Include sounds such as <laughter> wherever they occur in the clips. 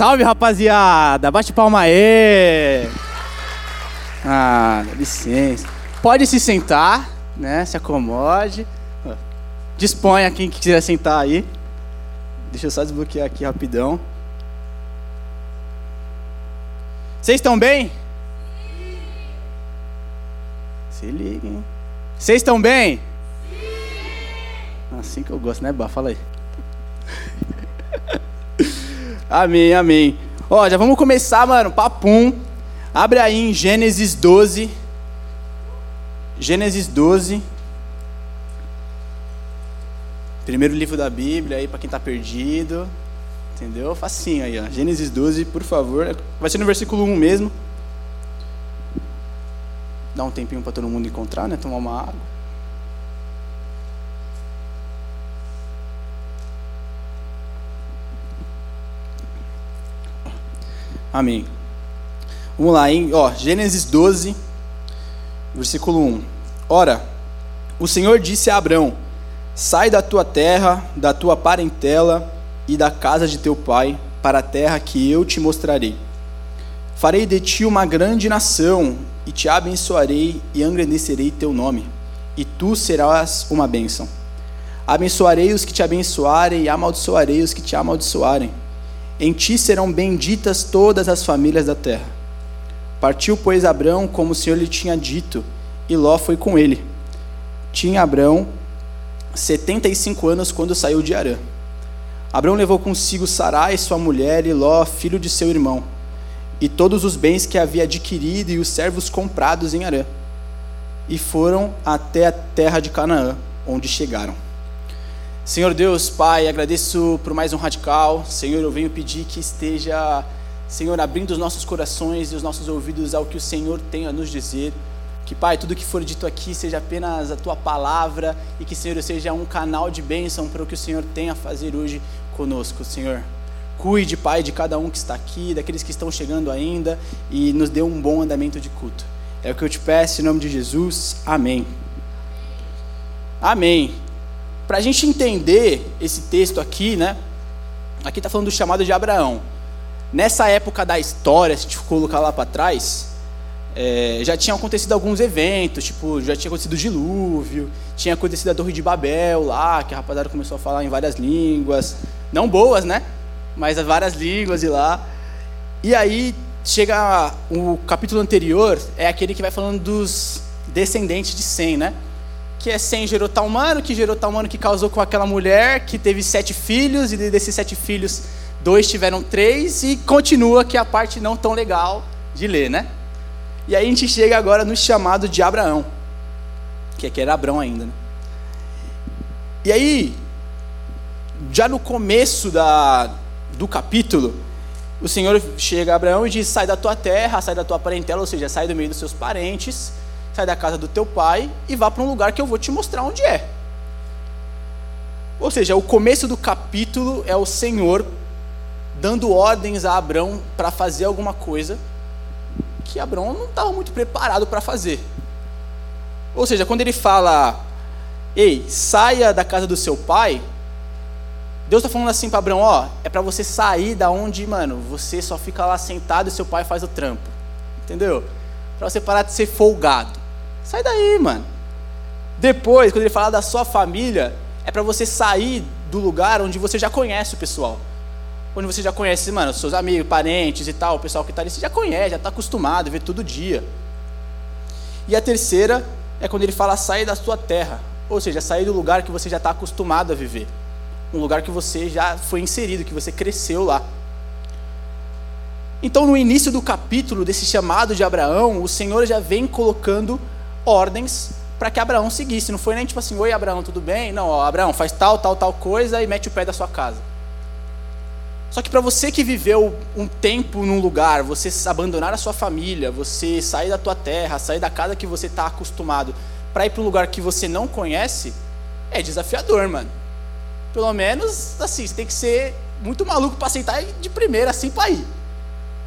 Salve, rapaziada! Bate palma aí! Ah, dá licença. Pode se sentar, né? Se acomode. Disponha quem quiser sentar aí. Deixa eu só desbloquear aqui rapidão. Vocês estão bem? Se liguem. Vocês estão bem? Sim. Assim que eu gosto, né, Bah? Fala aí. Amém, amém. Ó, já vamos começar, mano. Papum. Abre aí em Gênesis 12. Gênesis 12. Primeiro livro da Bíblia aí para quem está perdido. Entendeu? Facinho aí, ó. Gênesis 12, por favor. Vai ser no versículo 1 mesmo. Dá um tempinho para todo mundo encontrar, né? Tomar uma água. Amém. Vamos lá, hein? Ó, Gênesis 12, versículo 1. Ora, o Senhor disse a Abrão: Sai da tua terra, da tua parentela e da casa de teu pai, para a terra que eu te mostrarei. Farei de ti uma grande nação, e te abençoarei e engrandecerei teu nome, e tu serás uma bênção. Abençoarei os que te abençoarem, e amaldiçoarei os que te amaldiçoarem. Em ti serão benditas todas as famílias da terra. Partiu, pois, Abrão, como o Senhor lhe tinha dito, e Ló foi com ele. Tinha Abrão setenta e cinco anos quando saiu de Arã. Abrão levou consigo Sarai, sua mulher, e Ló, filho de seu irmão, e todos os bens que havia adquirido e os servos comprados em Arã. E foram até a terra de Canaã, onde chegaram. Senhor Deus, Pai, agradeço por mais um radical. Senhor, eu venho pedir que esteja, Senhor, abrindo os nossos corações e os nossos ouvidos ao que o Senhor tem a nos dizer. Que, Pai, tudo que for dito aqui seja apenas a tua palavra e que, Senhor, seja um canal de bênção para o que o Senhor tem a fazer hoje conosco, Senhor. Cuide, Pai, de cada um que está aqui, daqueles que estão chegando ainda e nos dê um bom andamento de culto. É o que eu te peço em nome de Jesus. Amém. Amém para a gente entender esse texto aqui, né? Aqui está falando do chamado de Abraão. Nessa época da história, se a gente colocar lá para trás, é, já tinham acontecido alguns eventos, tipo, já tinha acontecido o dilúvio, tinha acontecido a Torre de Babel lá, que a rapaziada começou a falar em várias línguas, não boas, né? Mas várias línguas e lá. E aí chega o capítulo anterior, é aquele que vai falando dos descendentes de Sem, né? Que é Sem gerou Talmano, que gerou Talmano que causou com aquela mulher que teve sete filhos, e desses sete filhos, dois tiveram três, e continua que é a parte não tão legal de ler, né? E aí a gente chega agora no chamado de Abraão, que aqui era Abraão ainda, né? E aí, já no começo da, do capítulo, o Senhor chega a Abraão e diz: sai da tua terra, sai da tua parentela, ou seja, sai do meio dos seus parentes, sai da casa do teu pai e vá para um lugar que eu vou te mostrar onde é. Ou seja, o começo do capítulo é o Senhor dando ordens a Abraão para fazer alguma coisa que Abraão não estava muito preparado para fazer. Ou seja, quando ele fala, ei, saia da casa do seu pai, Deus está falando assim para Abraão, ó, é para você sair da onde, mano, você só fica lá sentado e seu pai faz o trampo. Entendeu? Para você parar de ser folgado. Sai daí, mano. Depois, quando ele fala da sua família, é para você sair do lugar onde você já conhece o pessoal. Onde você já conhece, mano, seus amigos, parentes e tal, o pessoal que está ali, você já conhece, já está acostumado, vê todo dia. E a terceira é quando ele fala sair da sua terra, ou seja, sair do lugar que você já está acostumado a viver. Um lugar que você já foi inserido, que você cresceu lá. Então, no início do capítulo desse chamado de Abraão, o Senhor já vem colocando ordens para que Abraão seguisse. Não foi nem tipo assim, oi Abraão, tudo bem? Não, ó, Abraão, faz tal, tal, tal coisa e mete o pé da sua casa. Só que para você que viveu um tempo num lugar, você abandonar a sua família, você sair da tua terra, sair da casa que você está acostumado, para ir para um lugar que você não conhece, é desafiador, mano. Pelo menos, assim, você tem que ser muito maluco para aceitar de primeira, assim, para ir.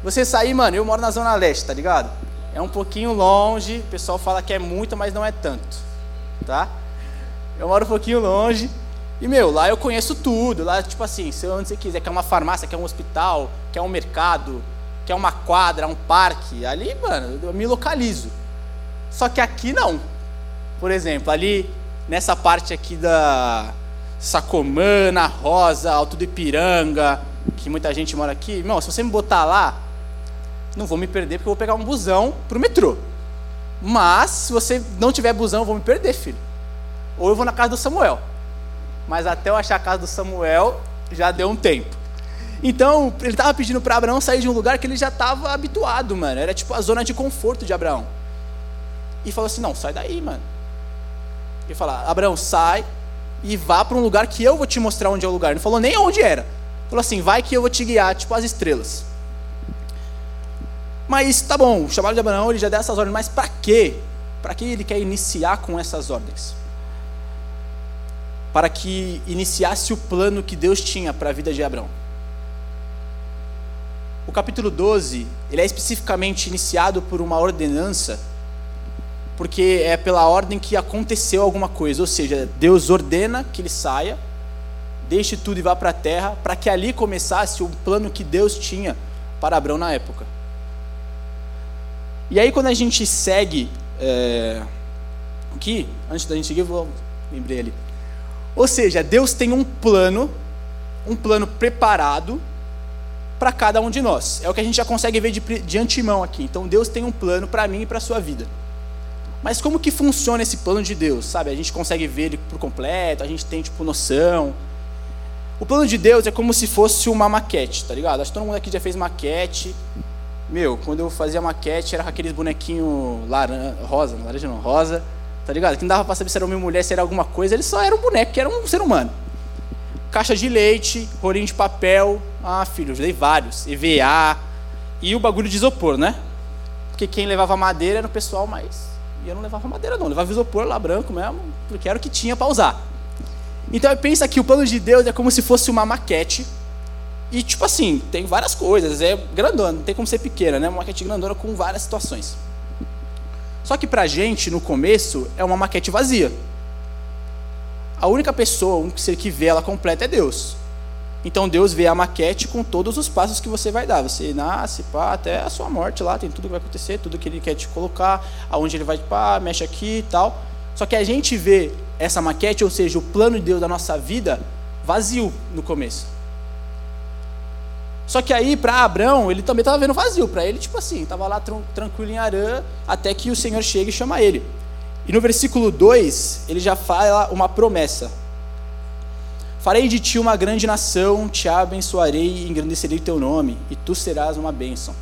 Você sair, mano, eu moro na Zona Leste, tá ligado? É um pouquinho longe, o pessoal fala que é muito, mas não é tanto, tá? Eu moro um pouquinho longe, E, meu, lá eu conheço tudo. Lá, tipo assim, se onde você quiser, quer uma farmácia, quer um hospital, quer um mercado, quer uma quadra, um parque. Ali, mano, eu me localizo. Só que aqui não. Por exemplo, ali nessa parte aqui da Sacomana, Rosa, Alto do Ipiranga, que muita gente mora aqui, irmão, se você me botar lá, não vou me perder porque eu vou pegar um busão pro metrô. Mas, se você não tiver busão, eu vou me perder, filho. Ou eu vou na casa do Samuel. Mas até eu achar a casa do Samuel, já deu um tempo. Então, ele estava pedindo para Abraão sair de um lugar que ele já estava habituado, mano. Era tipo a zona de conforto de Abraão. E falou assim: não, sai daí, mano. Ele falou: Abraão, sai e vá para um lugar que eu vou te mostrar onde é o lugar. Não falou nem onde era. Falou assim: vai que eu vou te guiar, tipo as estrelas. Mas tá bom, o chamado de Abraão ele já deu essas ordens, mas para quê? Para que ele quer iniciar com essas ordens? Para que iniciasse o plano que Deus tinha para a vida de Abraão. O capítulo 12, ele é especificamente iniciado por uma ordenança, porque é pela ordem que aconteceu alguma coisa, ou seja, Deus ordena que ele saia, deixe tudo e vá para a terra, para que ali começasse o plano que Deus tinha para Abraão na época. E aí quando a gente segue é, aqui, antes da gente seguir, vou lembrei ali. Ou seja, Deus tem um plano, um plano preparado para cada um de nós. É o que a gente já consegue ver de, de antemão aqui. Então Deus tem um plano para mim e para a sua vida. Mas como que funciona esse plano de Deus? Sabe, a gente consegue ver ele por completo, a gente tem tipo noção. O plano de Deus é como se fosse uma maquete, tá ligado? Acho que todo mundo aqui já fez maquete. Meu, quando eu fazia maquete era aqueles bonequinhos laranja, rosa, laranja não, rosa, tá ligado? Que não dava pra saber se era ou mulher, se era alguma coisa, ele só era um boneco, que era um ser humano. Caixa de leite, rolinho de papel, ah, filho, eu dei vários, EVA, e o bagulho de isopor, né? Porque quem levava madeira era o pessoal mais. E eu não levava madeira, não, levava isopor lá branco mesmo, porque era o que tinha para usar. Então pensa que o plano de Deus é como se fosse uma maquete e, tipo assim, tem várias coisas, é grandona, não tem como ser pequena, né? Uma maquete grandona com várias situações. Só que pra gente, no começo, é uma maquete vazia. A única pessoa, o único ser que vê ela completa é Deus. Então Deus vê a maquete com todos os passos que você vai dar. Você nasce, pá, até a sua morte lá, tem tudo que vai acontecer, tudo que ele quer te colocar, aonde ele vai, pá, mexe aqui e tal. Só que a gente vê essa maquete, ou seja, o plano de Deus da nossa vida, vazio no começo. Só que aí, para Abraão, ele também estava vendo vazio. Para ele, tipo assim, estava lá tranquilo em Arã, até que o Senhor chega e chama ele. E no versículo 2, ele já fala uma promessa. Farei de ti uma grande nação, te abençoarei e engrandecerei teu nome, e tu serás uma bênção.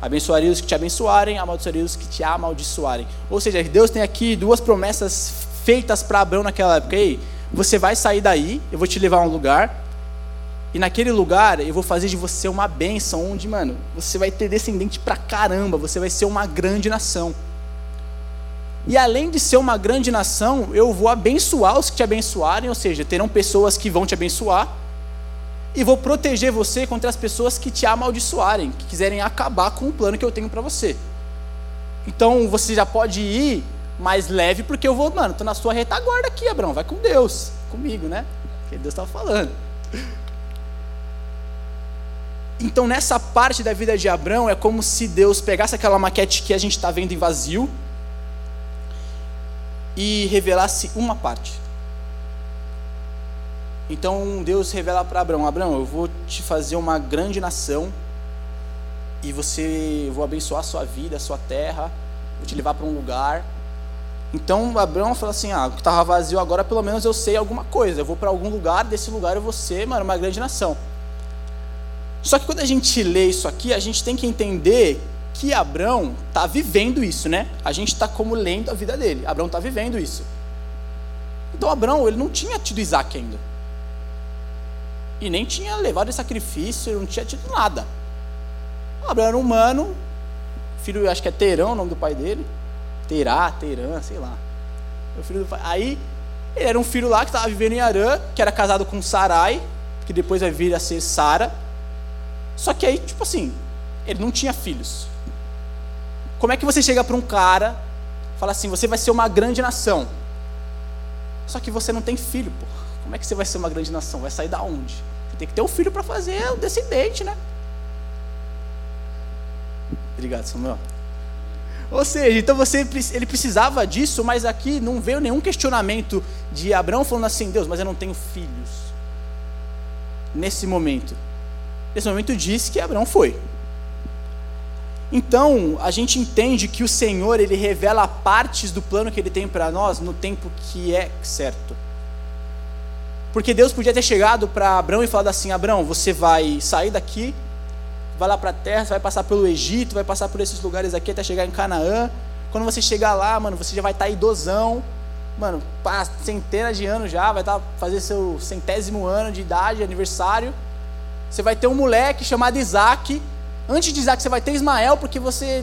Abençoarei os que te abençoarem, amaldiçoarei os que te amaldiçoarem. Ou seja, Deus tem aqui duas promessas feitas para Abraão naquela época. Ei, você vai sair daí, eu vou te levar a um lugar, e naquele lugar eu vou fazer de você uma bênção, onde, mano, você vai ter descendente pra caramba, você vai ser uma grande nação. E além de ser uma grande nação, eu vou abençoar os que te abençoarem, ou seja, terão pessoas que vão te abençoar, e vou proteger você contra as pessoas que te amaldiçoarem, que quiserem acabar com o plano que eu tenho para você. Então você já pode ir mais leve, porque eu vou, mano, tô na sua retaguarda aqui, Abraão, vai com Deus, comigo, né? Porque Deus estava falando. Então, nessa parte da vida de Abraão, é como se Deus pegasse aquela maquete que a gente está vendo em vazio e revelasse uma parte. Então, Deus revela para Abraão: Abraão, eu vou te fazer uma grande nação e você, eu vou abençoar a sua vida, a sua terra, vou te levar para um lugar. Então, Abraão fala assim: Ah, o que estava vazio agora, pelo menos eu sei alguma coisa. Eu vou para algum lugar, desse lugar eu vou ser, mano, uma grande nação. Só que quando a gente lê isso aqui, a gente tem que entender que Abraão está vivendo isso, né? A gente está como lendo a vida dele. Abraão está vivendo isso. Então Abraão, ele não tinha tido Isaac ainda. E nem tinha levado esse sacrifício, ele não tinha tido nada. Abraão era humano, filho, acho que é Terão o nome do pai dele. Terá, Terã, sei lá. O filho do pai. Aí, ele era um filho lá que estava vivendo em Arã, que era casado com Sarai, que depois vai vir a ser Sara. Só que aí, tipo assim, ele não tinha filhos. Como é que você chega para um cara, fala assim, você vai ser uma grande nação. Só que você não tem filho, pô. como é que você vai ser uma grande nação? Vai sair da onde? Você tem que ter um filho para fazer o descendente, né? Obrigado, Samuel. Ou seja, então você, ele precisava disso, mas aqui não veio nenhum questionamento de Abraão falando assim, Deus, mas eu não tenho filhos. Nesse momento. Nesse momento diz que Abraão foi. Então, a gente entende que o Senhor, ele revela partes do plano que ele tem para nós no tempo que é certo. Porque Deus podia ter chegado para Abraão e falado assim: Abraão, você vai sair daqui, vai lá para a terra, vai passar pelo Egito, vai passar por esses lugares aqui até chegar em Canaã. Quando você chegar lá, mano, você já vai estar tá idosão, mano, centenas de anos já, vai estar tá, fazer seu centésimo ano de idade, aniversário. Você vai ter um moleque chamado Isaac Antes de Isaac, você vai ter Ismael, porque você.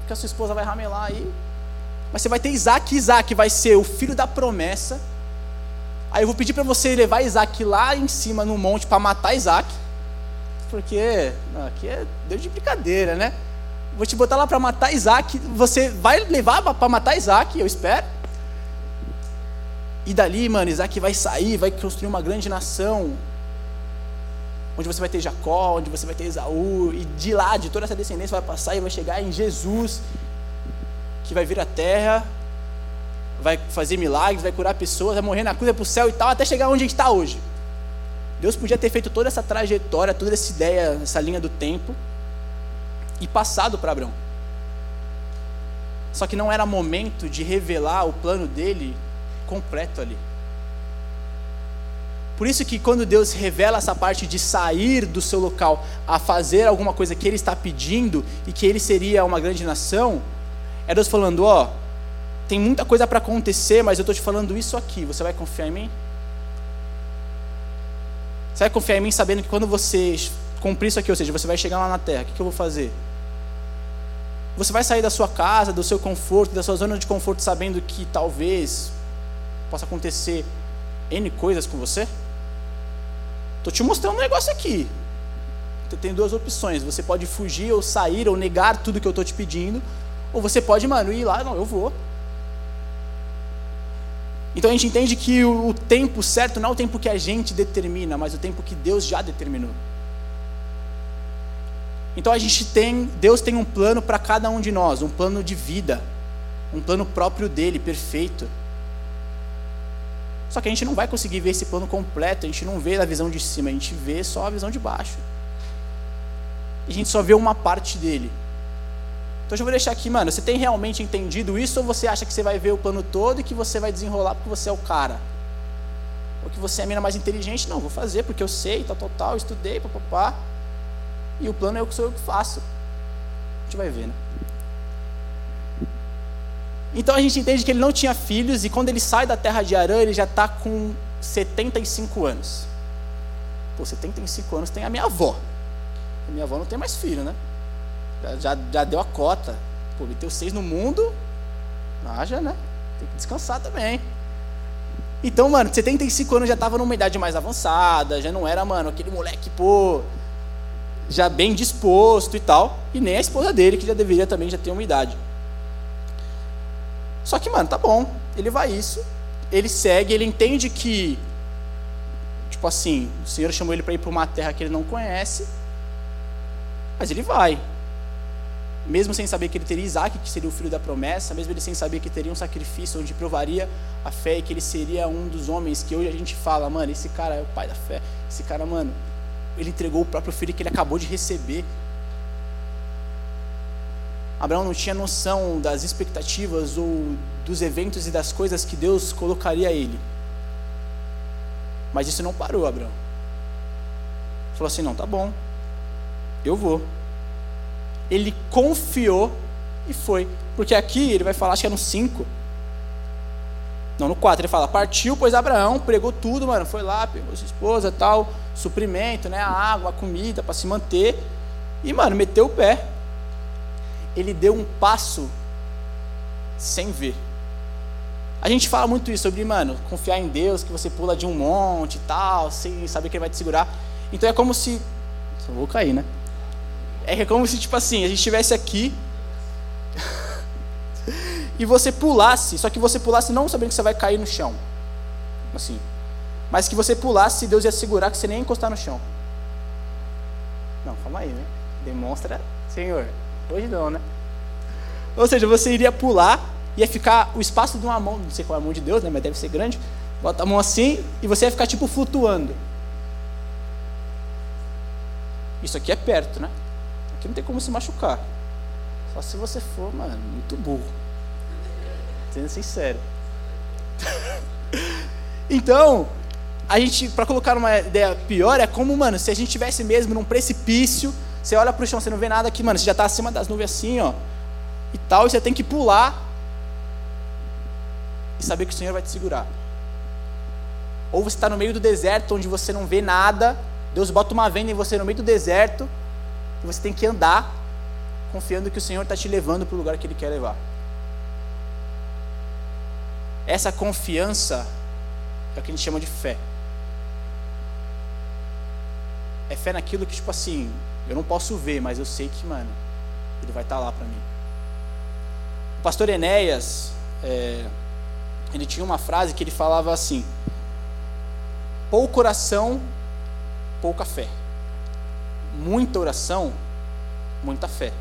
Porque a sua esposa vai ramelar aí. Mas você vai ter Isaac, Isaac vai ser o filho da promessa. Aí eu vou pedir para você levar Isaac lá em cima no monte para matar Isaac. Porque não, aqui é Deus de brincadeira, né? Vou te botar lá para matar Isaac. Você vai levar para matar Isaac, eu espero. E dali, mano, Isaac vai sair, vai construir uma grande nação onde você vai ter Jacó, onde você vai ter Esaú, e de lá, de toda essa descendência, vai passar e vai chegar em Jesus, que vai vir à terra, vai fazer milagres, vai curar pessoas, vai morrer na cruz, vai para o céu e tal, até chegar onde a gente está hoje. Deus podia ter feito toda essa trajetória, toda essa ideia, essa linha do tempo, e passado para Abraão. Só que não era momento de revelar o plano dele completo ali. Por isso que quando Deus revela essa parte de sair do seu local a fazer alguma coisa que ele está pedindo e que ele seria uma grande nação, é Deus falando, ó, oh, tem muita coisa para acontecer, mas eu estou te falando isso aqui, você vai confiar em mim? Você vai confiar em mim sabendo que quando você cumprir isso aqui, ou seja, você vai chegar lá na terra, o que, que eu vou fazer? Você vai sair da sua casa, do seu conforto, da sua zona de conforto, sabendo que talvez possa acontecer N coisas com você? Estou te mostrando um negócio aqui. Você tem duas opções. Você pode fugir ou sair ou negar tudo que eu estou te pedindo. Ou você pode, mano, ir lá, não, eu vou. Então a gente entende que o, tempo certo não é o tempo que a gente determina, mas o tempo que Deus já determinou. Então a gente tem, Deus tem um plano para cada um de nós, um plano de vida, um plano próprio dele, perfeito. Só que a gente não vai conseguir ver esse plano completo, a gente não vê a visão de cima, a gente vê só a visão de baixo. E a gente só vê uma parte dele. Então eu vou deixar aqui, mano, você tem realmente entendido isso ou você acha que você vai ver o plano todo e que você vai desenrolar porque você é o cara? Ou que você é a mina mais inteligente? Não, vou fazer porque eu sei, tal, tal, tal, estudei, papapá. E o plano é o que sou eu que faço. A gente vai ver, né? Então a gente entende que ele não tinha filhos e quando ele sai da terra de Arã, ele já está com 75 anos. Pô, 75 anos tem a minha avó. A minha avó não tem mais filho, né? Já, já, já deu a cota. Pô, meteu seis no mundo. Haja, né? Tem que descansar também. Então, mano, 75 anos já estava numa idade mais avançada, já não era, mano, aquele moleque, pô, já bem disposto e tal. E nem a esposa dele, que já deveria também já ter uma idade. Só que, mano, tá bom. Ele vai isso, ele segue, ele entende que, tipo assim, o Senhor chamou ele para ir para uma terra que ele não conhece, mas ele vai. Mesmo sem saber que ele teria Isaac, que seria o filho da promessa, mesmo ele sem saber que teria um sacrifício onde provaria a fé e que ele seria um dos homens que hoje a gente fala, mano, esse cara é o pai da fé, esse cara, mano, ele entregou o próprio filho que ele acabou de receber Abraão não tinha noção das expectativas ou dos eventos e das coisas que Deus colocaria a ele. Mas isso não parou, Abraão. Falou assim: não, tá bom, eu vou. Ele confiou e foi. Porque aqui ele vai falar, acho que é no 5. Não, no 4 ele fala: partiu, pois Abraão pregou tudo, mano. Foi lá, pegou sua esposa, tal, suprimento, né? A água, a comida para se manter. E, mano, meteu o pé ele deu um passo sem ver. A gente fala muito isso sobre, mano, confiar em Deus, que você pula de um monte e tal, sem saber que ele vai te segurar. Então é como se. Só vou cair, né? É como se, tipo assim, a gente estivesse aqui <laughs> e você pulasse, só que você pulasse não sabendo que você vai cair no chão. Assim. mas que você pulasse, Deus ia segurar que você nem encostar no chão. Não, calma aí, né? Demonstra, Senhor. Hoje não, né? Ou seja, você iria pular, ia ficar o espaço de uma mão, não sei qual é a mão de Deus, né? Mas deve ser grande. Bota a mão assim e você ia ficar tipo flutuando. Isso aqui é perto, né? Aqui não tem como se machucar. Só se você for, mano, muito burro. Sendo sincero. <laughs> então, a gente, para colocar uma ideia pior, é como, mano, se a gente tivesse mesmo num precipício, você olha pro chão, você não vê nada aqui, mano, você já está acima das nuvens assim, ó, e tal, e você tem que pular e saber que o Senhor vai te segurar. Ou você está no meio do deserto, onde você não vê nada, Deus bota uma venda em você no meio do deserto, e você tem que andar, confiando que o Senhor está te levando para o lugar que Ele quer levar. Essa confiança é o que a gente chama de fé. É fé naquilo que, tipo assim, eu não posso ver, mas eu sei que, mano, ele vai estar tá lá para mim. O pastor Enéas, é, ele tinha uma frase que ele falava assim: pouco oração, pouca fé. Muita oração, muita fé.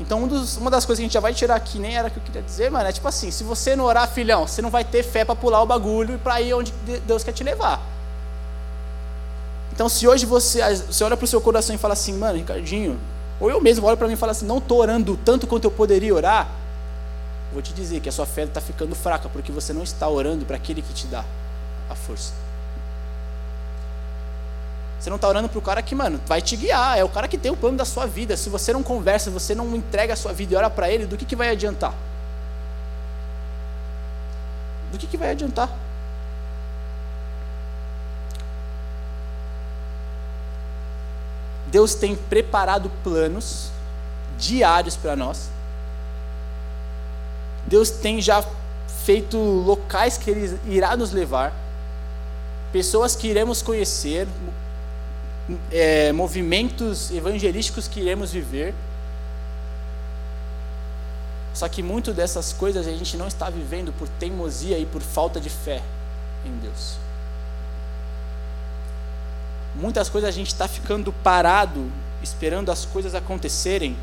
Então, um dos, uma das coisas que a gente já vai tirar aqui, nem era o que eu queria dizer, mano, é tipo assim: se você não orar, filhão, você não vai ter fé para pular o bagulho e para ir onde Deus quer te levar. Então, se hoje você, você olha para o seu coração e fala assim, mano, Ricardinho, ou eu mesmo olho para mim e falo assim, não estou orando tanto quanto eu poderia orar, vou te dizer que a sua fé está ficando fraca, porque você não está orando para aquele que te dá a força. Você não está orando para o cara que, mano, vai te guiar. É o cara que tem o plano da sua vida. Se você não conversa, você não entrega a sua vida e ora para ele, do que, que vai adiantar? Do que, que vai adiantar? Deus tem preparado planos diários para nós. Deus tem já feito locais que Ele irá nos levar, pessoas que iremos conhecer, é, movimentos evangelísticos que iremos viver. Só que muito dessas coisas a gente não está vivendo por teimosia e por falta de fé em Deus. Muitas coisas a gente está ficando parado, esperando as coisas acontecerem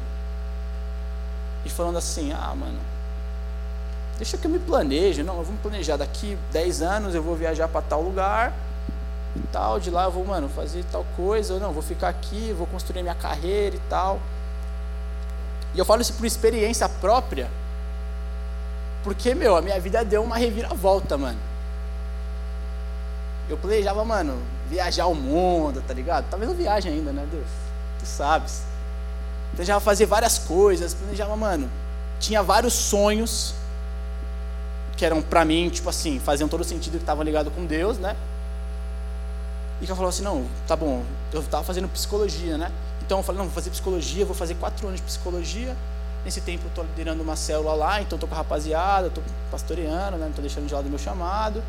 e falando assim: ah, mano, deixa que eu me planeje. Não, eu vou me planejar. Daqui 10 anos eu vou viajar para tal lugar e tal. De lá eu vou, mano, fazer tal coisa. Ou não, vou ficar aqui, vou construir minha carreira e tal. E eu falo isso por experiência própria, porque, meu, a minha vida deu uma reviravolta, mano. Eu planejava, mano, viajar o mundo, tá ligado? Talvez eu viaje ainda, né, Deus? Tu sabes. Planejava fazer várias coisas, planejava, mano, tinha vários sonhos que eram para mim, tipo assim, faziam todo sentido que estavam ligados com Deus, né? E que eu falava assim, não, tá bom, eu estava fazendo psicologia, né? Então eu falei, não, vou fazer psicologia, vou fazer quatro anos de psicologia. Nesse tempo eu estou liderando uma célula lá, então estou com a rapaziada, estou pastoreando, né? Não estou deixando de lado o meu chamado.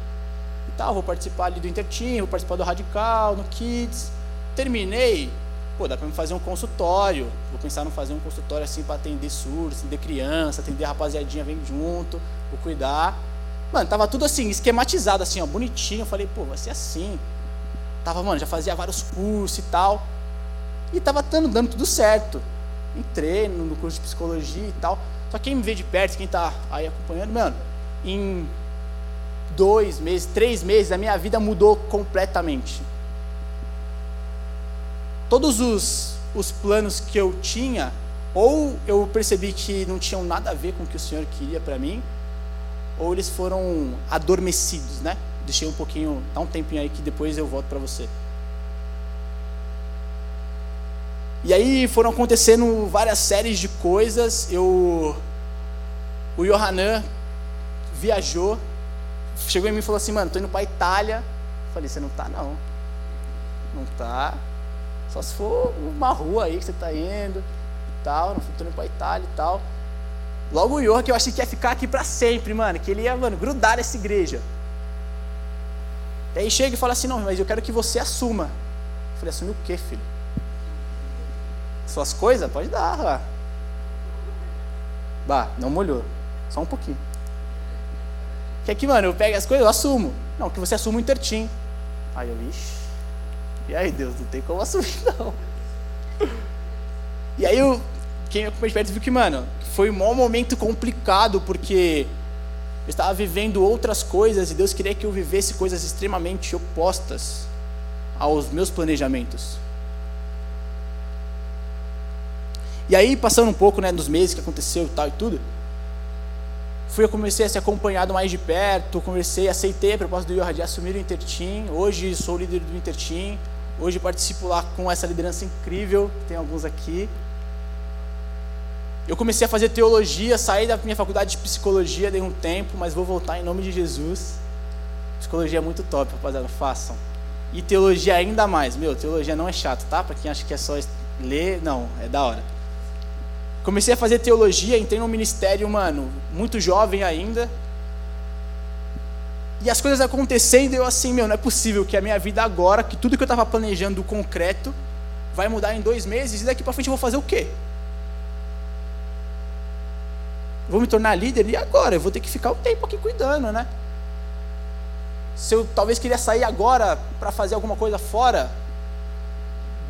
Tal, vou participar ali do Intertim, vou participar do Radical, no Kids. Terminei, pô, dá para me fazer um consultório. Vou pensar em fazer um consultório assim para atender surdos, atender criança, atender a rapaziadinha, vem junto, vou cuidar. Mano, tava tudo assim, esquematizado, assim, ó, bonitinho. Eu falei, pô, vai ser assim. Tava, mano, já fazia vários cursos e tal. E tava dando, dando tudo certo. Entrei no curso de psicologia e tal. Só quem me vê de perto, quem tá aí acompanhando, mano, em dois meses, três meses, a minha vida mudou completamente. Todos os, os planos que eu tinha, ou eu percebi que não tinham nada a ver com o que o Senhor queria para mim, ou eles foram adormecidos, né? deixei um pouquinho, dá um tempinho aí que depois eu volto para você. E aí foram acontecendo várias séries de coisas. Eu, o Yohanan viajou, chegou em mim e falou assim, mano, tô indo para Itália. falei, você não tá não, não tá. Só se for uma rua aí que você tá indo e tal. Não tô indo para Itália e tal. Logo o Yohan que eu achei que ia ficar aqui para sempre, mano, que ele ia, mano, grudar nessa igreja. E aí chega e fala assim, não, mas eu quero que você assuma. Eu falei, assumir o quê, filho? Suas coisas? Pode dar, lá. Bah, não molhou. Só um pouquinho. Que aqui, mano, eu pego as coisas, eu assumo. Não, que você assuma o intertim. Aí eu, ixi, e aí Deus, não tem como assumir <laughs> não. E aí eu, quem me acompanha de perto viu que, mano, foi um momento complicado, porque eu estava vivendo outras coisas e Deus queria que eu vivesse coisas extremamente opostas aos meus planejamentos. E aí, passando um pouco né, nos meses que aconteceu e tal e tudo, fui eu comecei a ser acompanhado mais de perto, comecei, aceitei a proposta do Yoha de assumir o Interteam, hoje sou líder do Interteam, hoje participo lá com essa liderança incrível, tem alguns aqui. Eu comecei a fazer teologia, saí da minha faculdade de psicologia, dei um tempo, mas vou voltar em nome de Jesus. Psicologia é muito top, rapaziada, façam. E teologia ainda mais. Meu, teologia não é chato, tá? Para quem acha que é só ler, não, é da hora. Comecei a fazer teologia, entrei no ministério, mano, muito jovem ainda. E as coisas acontecendo, eu assim, meu, não é possível que a minha vida agora, que tudo que eu estava planejando concreto, vai mudar em dois meses, e daqui para frente eu vou fazer o quê? vou me tornar líder e agora eu vou ter que ficar um tempo aqui cuidando, né? Se eu talvez queria sair agora para fazer alguma coisa fora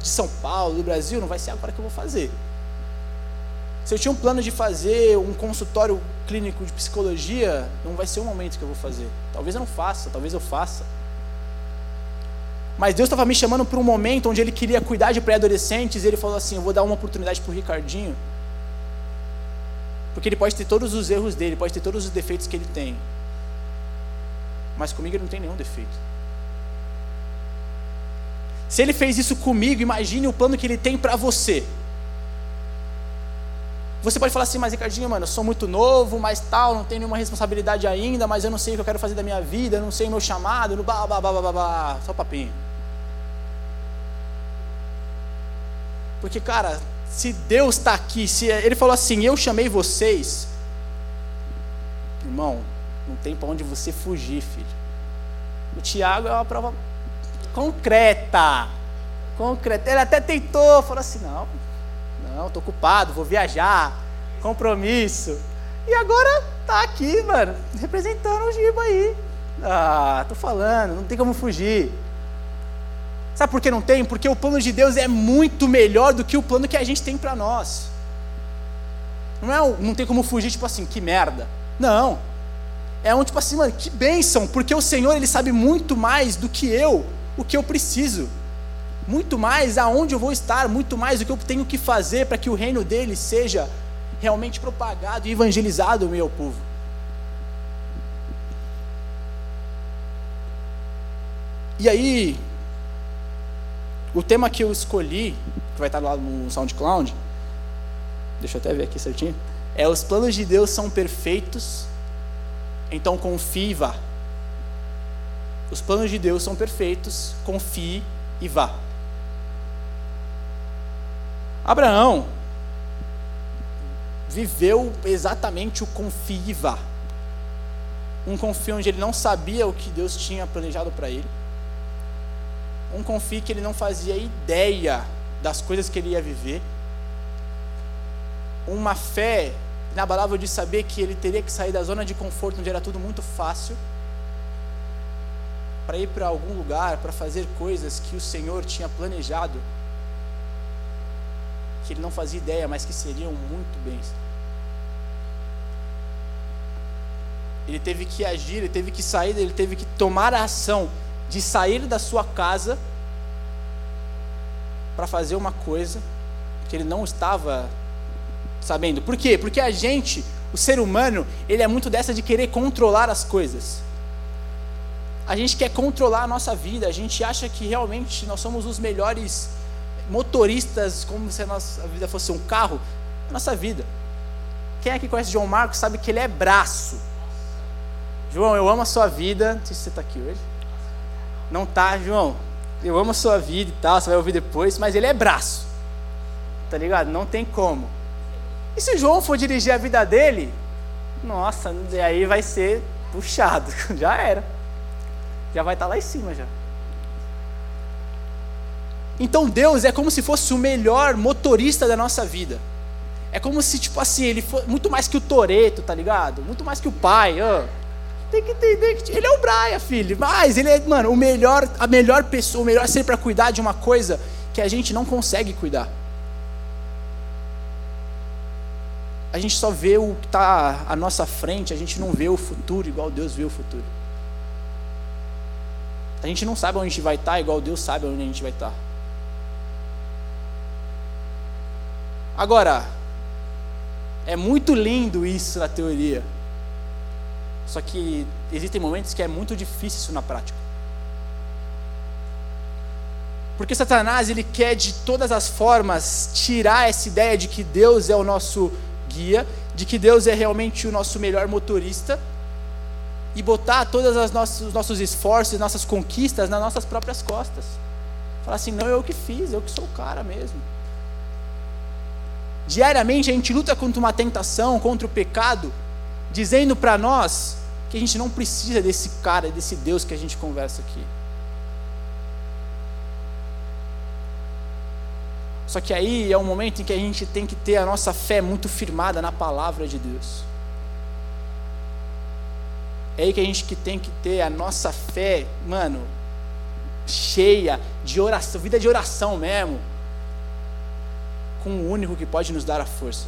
de São Paulo, do Brasil, não vai ser agora que eu vou fazer. Se eu tinha um plano de fazer um consultório clínico de psicologia, não vai ser o momento que eu vou fazer. Talvez eu não faça, talvez eu faça. Mas Deus estava me chamando para um momento onde Ele queria cuidar de pré-adolescentes e Ele falou assim: Eu vou dar uma oportunidade para o Ricardinho porque ele pode ter todos os erros dele, pode ter todos os defeitos que ele tem. Mas comigo ele não tem nenhum defeito. Se ele fez isso comigo, imagine o plano que ele tem para você. Você pode falar assim, mas Ricardinho, mano, eu sou muito novo, mas tal, não tenho nenhuma responsabilidade ainda, mas eu não sei o que eu quero fazer da minha vida, eu não sei o meu chamado, no blá blá blá blá blá, só papinho. Porque, cara, se Deus está aqui, se Ele falou assim, eu chamei vocês, irmão, não tem para onde você fugir, filho. O Tiago é uma prova concreta, concreta. Ele até tentou, falou assim, não, não, estou ocupado, vou viajar, compromisso. E agora tá aqui, mano, representando o Giba aí. Ah, tô falando, não tem como fugir. Sabe por que não tem? Porque o plano de Deus é muito melhor do que o plano que a gente tem para nós. Não é, não tem como fugir tipo assim, que merda. Não. É um tipo assim, mano, que bênção, porque o Senhor ele sabe muito mais do que eu, o que eu preciso. Muito mais aonde eu vou estar, muito mais do que eu tenho que fazer para que o reino dele seja realmente propagado e evangelizado, meu povo. E aí, o tema que eu escolhi, que vai estar lá no SoundCloud, deixa eu até ver aqui certinho, é os planos de Deus são perfeitos, então confie e vá. Os planos de Deus são perfeitos, confie e vá. Abraão viveu exatamente o confie vá. Um confio onde ele não sabia o que Deus tinha planejado para ele. Um confie que ele não fazia ideia das coisas que ele ia viver, uma fé inabalável de saber que ele teria que sair da zona de conforto, onde era tudo muito fácil, para ir para algum lugar, para fazer coisas que o Senhor tinha planejado, que ele não fazia ideia, mas que seriam muito bens. Ele teve que agir, ele teve que sair, ele teve que tomar a ação de sair da sua casa para fazer uma coisa que ele não estava sabendo. Por quê? Porque a gente, o ser humano, ele é muito dessa de querer controlar as coisas. A gente quer controlar a nossa vida, a gente acha que realmente nós somos os melhores motoristas, como se a nossa vida fosse um carro, a nossa vida. Quem é que conhece João Marcos sabe que ele é braço. João, eu amo a sua vida. Não sei se você está aqui hoje. Não tá, João. Eu amo a sua vida e tal, você vai ouvir depois, mas ele é braço. Tá ligado? Não tem como. E se o João for dirigir a vida dele, nossa, aí vai ser puxado. <laughs> Já era. Já vai estar tá lá em cima já. Então Deus é como se fosse o melhor motorista da nossa vida. É como se, tipo assim, ele fosse muito mais que o Toreto, tá ligado? Muito mais que o pai. Oh. tem que entender que ele é o Brian, filho. Mas ele é, mano, o melhor, a melhor pessoa, o melhor ser para cuidar de uma coisa que a gente não consegue cuidar. A gente só vê o que está à nossa frente, a gente não vê o futuro igual Deus vê o futuro. A gente não sabe onde a gente vai estar tá igual Deus sabe onde a gente vai estar. Agora, é muito lindo isso na teoria. Só que existem momentos que é muito difícil isso na prática. Porque Satanás, ele quer de todas as formas tirar essa ideia de que Deus é o nosso guia, de que Deus é realmente o nosso melhor motorista e botar todos os nossos esforços, nossas conquistas nas nossas próprias costas. Falar assim, não, eu que fiz, eu que sou o cara mesmo. Diariamente a gente luta contra uma tentação, contra o pecado, dizendo para nós que a gente não precisa desse cara, desse Deus que a gente conversa aqui. Só que aí é um momento em que a gente tem que ter a nossa fé muito firmada na palavra de Deus. É aí que a gente tem que ter a nossa fé, mano, cheia de oração, vida de oração mesmo com o único que pode nos dar a força.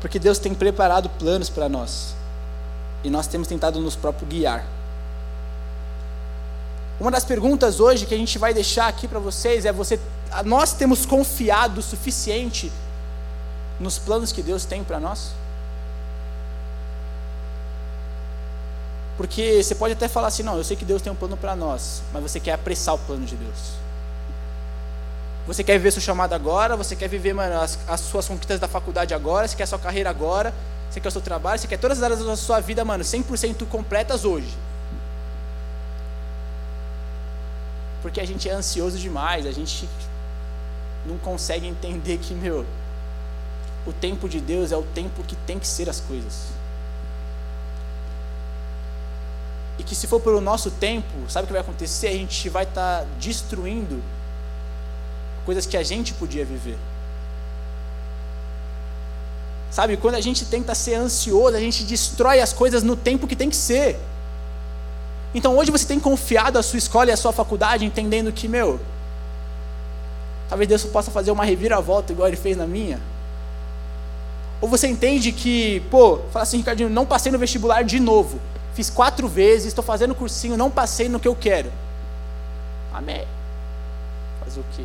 Porque Deus tem preparado planos para nós. E nós temos tentado nos próprios guiar. Uma das perguntas hoje que a gente vai deixar aqui para vocês é você, nós temos confiado o suficiente nos planos que Deus tem para nós? Porque você pode até falar assim, não, eu sei que Deus tem um plano para nós, mas você quer apressar o plano de Deus. Você quer viver seu chamado agora, você quer viver mano, as, as, suas conquistas da faculdade agora, você quer a sua carreira agora, você quer o seu trabalho, você quer todas as áreas da sua vida, mano, 100% completas hoje. Porque a gente é ansioso demais, a gente não consegue entender que, meu, o tempo de Deus é o tempo que tem que ser as coisas. E que se for pelo nosso tempo, sabe o que vai acontecer? A gente vai estar tá destruindo coisas que a gente podia viver. Sabe, quando a gente tenta ser ansioso, a gente destrói as coisas no tempo que tem que ser. Então hoje você tem confiado a sua escola e a sua faculdade, entendendo que, meu, talvez Deus possa fazer uma reviravolta igual ele fez na minha. Ou você entende que, pô, fala assim, Ricardinho, não passei no vestibular de novo fiz quatro vezes, estou fazendo cursinho, não passei no que eu quero. Amém. Fazer o quê?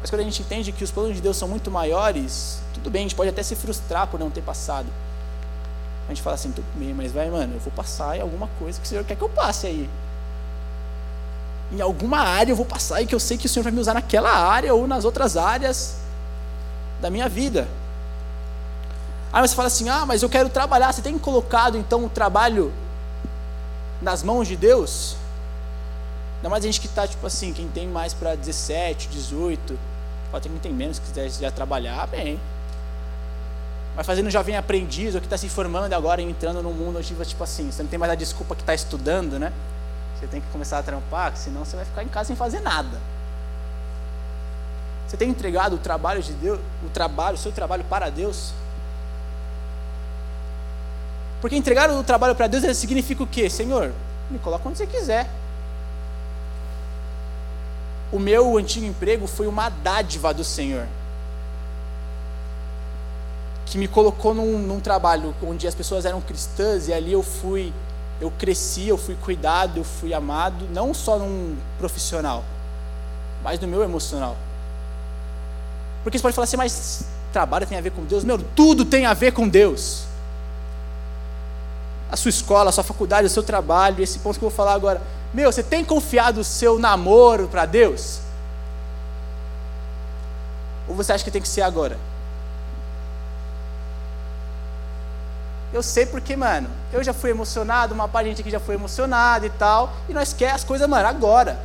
Mas quando a gente entende que os planos de Deus são muito maiores, tudo bem, a gente pode até se frustrar por não ter passado. A gente fala assim, tudo bem, mas vai, mano, eu vou passar em alguma coisa que o Senhor quer que eu passe aí. Em alguma área eu vou passar e que eu sei que o Senhor vai me usar naquela área ou nas outras áreas da minha vida. Aí você fala assim: ah, mas eu quero trabalhar. Você tem colocado então o trabalho nas mãos de Deus? Ainda mais a gente que está, tipo assim, quem tem mais para 17, 18, pode ter quem tem menos, que quiser já trabalhar, bem. Mas fazendo jovem aprendiz, ou que está se formando agora e entrando no mundo tipo assim, você não tem mais a desculpa que está estudando, né? Você tem que começar a trampar, senão você vai ficar em casa sem fazer nada. Você tem entregado o trabalho de Deus, o trabalho, o seu trabalho para Deus? Porque entregar o trabalho para Deus significa o quê? Senhor, me coloca onde você quiser. O meu antigo emprego foi uma dádiva do Senhor. Que me colocou num, num trabalho onde as pessoas eram cristãs e ali eu fui, eu cresci, eu fui cuidado, eu fui amado, não só num profissional, mas no meu emocional. Porque você pode falar assim, mas trabalho tem a ver com Deus? Meu, tudo tem a ver com Deus a sua escola, a sua faculdade, o seu trabalho, esse ponto que eu vou falar agora. Meu, você tem confiado o seu namoro para Deus? Ou você acha que tem que ser agora? Eu sei porque, mano, eu já fui emocionado, uma parte de gente aqui já foi emocionada e tal, e nós quer as coisas, mano, agora.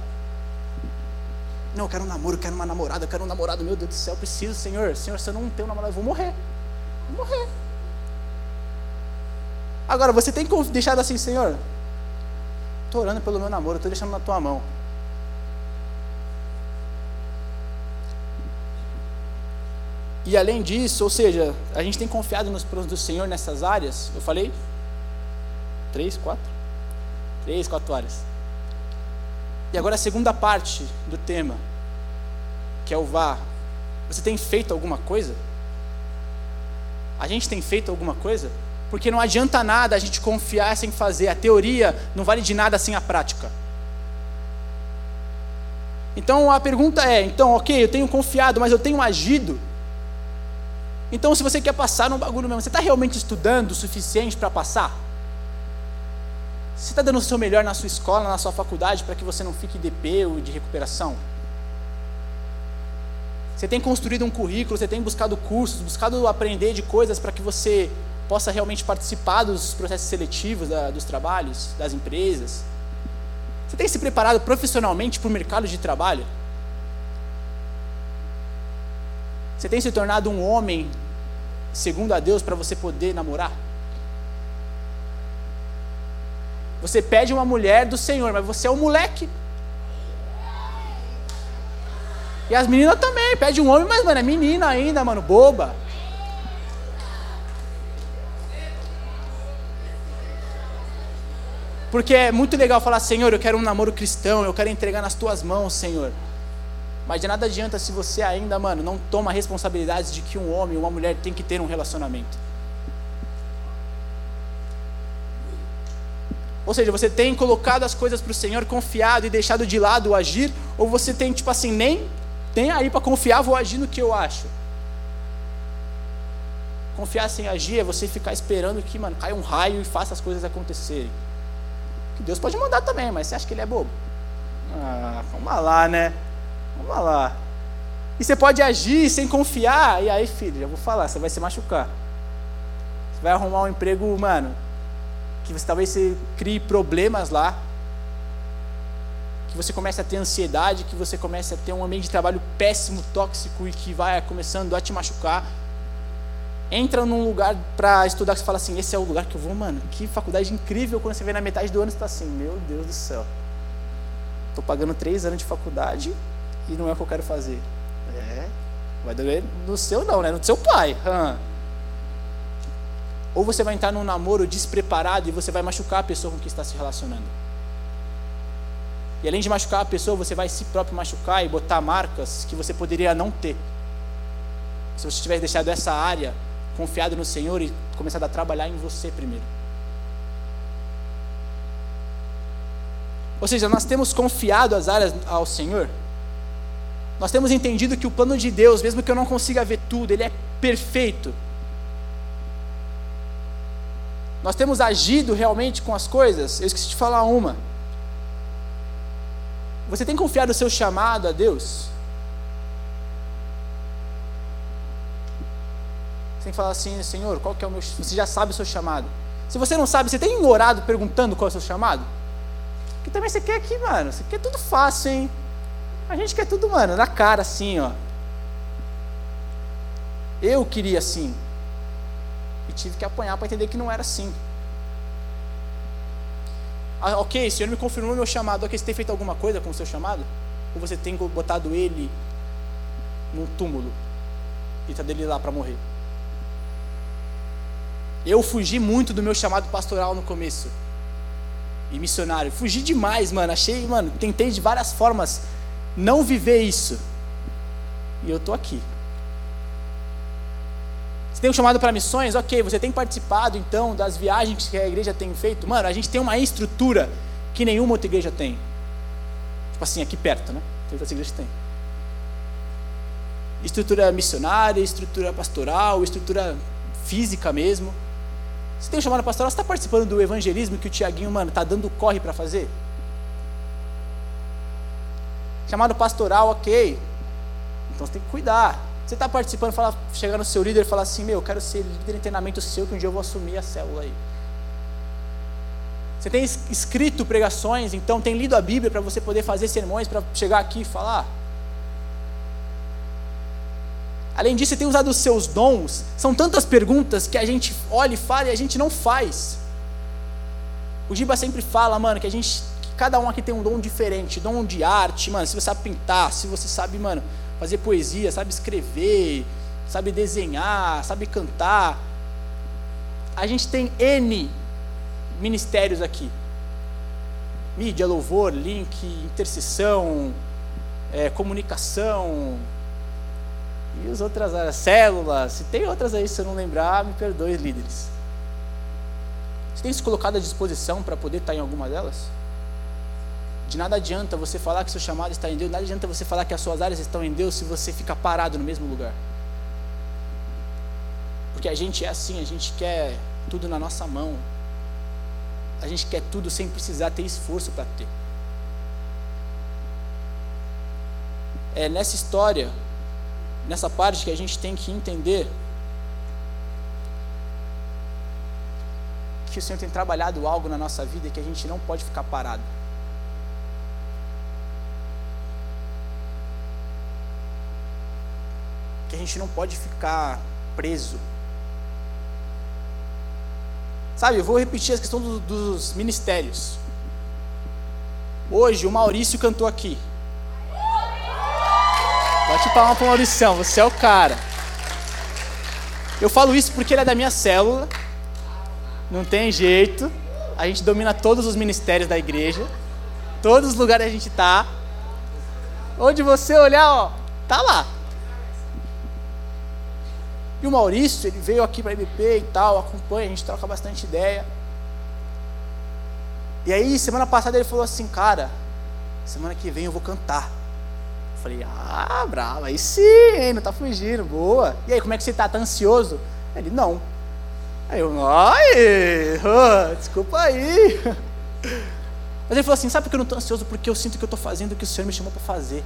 Não, eu quero um namoro, eu quero uma namorada, eu quero um namorado, meu Deus do céu, eu preciso, Senhor. Senhor, se eu não tenho um namorado, eu vou morrer. Vou morrer. Agora, você tem que deixar assim, Senhor, estou orando pelo meu namoro, estou deixando na tua mão. E além disso, ou seja, a gente tem confiado nos planos do Senhor nessas áreas. Eu falei? Três, quatro? Três, quatro áreas. E agora a segunda parte do tema, que é o vá. Você tem feito alguma coisa? A gente tem feito alguma coisa? Porque não adianta nada a gente confiar sem fazer. A teoria não vale de nada sem a prática. Então a pergunta é: então, ok, eu tenho confiado, mas eu tenho agido? Então, se você quer passar no bagulho mesmo, você está realmente estudando o suficiente para passar? Você está dando o seu melhor na sua escola, na sua faculdade, para que você não fique DP ou de recuperação? Você tem construído um currículo, você tem buscado cursos, buscado aprender de coisas para que você possa realmente participar dos processos seletivos da, dos trabalhos, das empresas? Você tem se preparado profissionalmente para o mercado de trabalho? Você tem se tornado um homem segundo a Deus para você poder namorar? Você pede uma mulher do Senhor, mas você é um moleque. E as meninas também, pede um homem, mas, mano, é menina ainda, mano, boba. Porque é muito legal falar, Senhor, eu quero um namoro cristão, eu quero entregar nas tuas mãos, Senhor. Mas de nada adianta se você ainda, mano, não toma a responsabilidade de que um homem ou uma mulher tem que ter um relacionamento. Ou seja, você tem colocado as coisas para o Senhor, confiado e deixado de lado o agir, ou você tem, tipo assim, nem tem aí para confiar, vou agir no que eu acho. Confiar sem agir é você ficar esperando que, mano, caia um raio e faça as coisas acontecerem. Que Deus pode mandar também, mas você acha que ele é bobo? Ah, vamos lá, né? Vamos lá. E você pode agir sem confiar, e aí, filho, já vou falar, você vai se machucar. Você vai arrumar um emprego, mano, que você talvez você crie problemas lá, que você comece a ter ansiedade, que você comece a ter um ambiente de trabalho péssimo, tóxico e que vai começando a te machucar. Entra num lugar para estudar que você fala assim: esse é o lugar que eu vou, mano. Que faculdade incrível. Quando você vê na metade do ano, você está assim: meu Deus do céu. Estou pagando três anos de faculdade e não é o que eu quero fazer. É, vai doer no seu, não, né? No seu pai. Hum. Ou você vai entrar num namoro despreparado e você vai machucar a pessoa com quem está se relacionando. E além de machucar a pessoa, você vai se próprio machucar e botar marcas que você poderia não ter. Se você tivesse deixado essa área confiado no Senhor e começado a trabalhar em você primeiro. Ou seja, nós temos confiado as áreas ao Senhor. Nós temos entendido que o plano de Deus, mesmo que eu não consiga ver tudo, ele é perfeito. Nós temos agido realmente com as coisas. Eu esqueci de falar uma. Você tem confiado o seu chamado a Deus? Tem que falar assim, Senhor, qual que é o meu. Você já sabe o seu chamado. Se você não sabe, você tem orado perguntando qual é o seu chamado? Porque também você quer aqui, mano. Você quer tudo fácil, hein? A gente quer tudo, mano, na cara, assim, ó. Eu queria assim. E tive que apanhar para entender que não era assim. Ah, ok, o Senhor me confirmou meu chamado. Ok, você tem feito alguma coisa com o seu chamado? Ou você tem botado ele num túmulo e está dele lá para morrer? Eu fugi muito do meu chamado pastoral no começo. E missionário. Fugi demais, mano. Achei, mano, tentei de várias formas não viver isso. E eu tô aqui. Você tem um chamado para missões? Ok, você tem participado então das viagens que a igreja tem feito? Mano, a gente tem uma estrutura que nenhuma outra igreja tem. Tipo assim, aqui perto, né? Tem outras igrejas tem. Estrutura missionária, estrutura pastoral, estrutura física mesmo. Você tem chamado pastoral, você está participando do evangelismo que o Tiaguinho, mano, está dando corre para fazer? Chamado pastoral, ok. Então você tem que cuidar. Você está participando, fala, chegar no seu líder e falar assim, meu, eu quero ser líder em treinamento seu, que um dia eu vou assumir a célula aí. Você tem escrito pregações, então tem lido a Bíblia para você poder fazer sermões, para chegar aqui e falar. Além disso, tem usado os seus dons. São tantas perguntas que a gente olha e fala e a gente não faz. O Giba sempre fala, mano, que a gente, que cada um aqui tem um dom diferente, dom de arte, mano. Se você sabe pintar, se você sabe, mano, fazer poesia, sabe escrever, sabe desenhar, sabe cantar. A gente tem N ministérios aqui. Mídia, louvor, link, intercessão, é, comunicação, e as outras áreas, células, se tem outras aí, se eu não lembrar, me perdoe, líderes. Você tem se colocado à disposição para poder estar em alguma delas? De nada adianta você falar que seu chamado está em Deus, nada adianta você falar que as suas áreas estão em Deus se você fica parado no mesmo lugar. Porque a gente é assim, a gente quer tudo na nossa mão. A gente quer tudo sem precisar ter esforço para ter. É nessa história nessa parte que a gente tem que entender que o Senhor tem trabalhado algo na nossa vida e que a gente não pode ficar parado. Que a gente não pode ficar preso. Sabe, eu vou repetir a questão do, dos ministérios. Hoje o Maurício cantou aqui. Bate palma pro Mauricião, você é o cara. Eu falo isso porque ele é da minha célula. Não tem jeito. A gente domina todos os ministérios da igreja. Todos os lugares a gente tá. Onde você olhar, ó, tá lá. E o Maurício, ele veio aqui para IBP e tal, acompanha, a gente troca bastante ideia. E aí, semana passada ele falou assim, cara, semana que vem eu vou cantar. Falei, ah, bravo, aí sim, hein, não tá fugindo, boa. E aí, como é que você tá? Tá ansioso? Ele, não. Aí eu, ai, oh, desculpa aí. <laughs> Mas ele falou assim, sabe por que eu não tô ansioso? Porque eu sinto que eu tô fazendo o que o Senhor me chamou para fazer.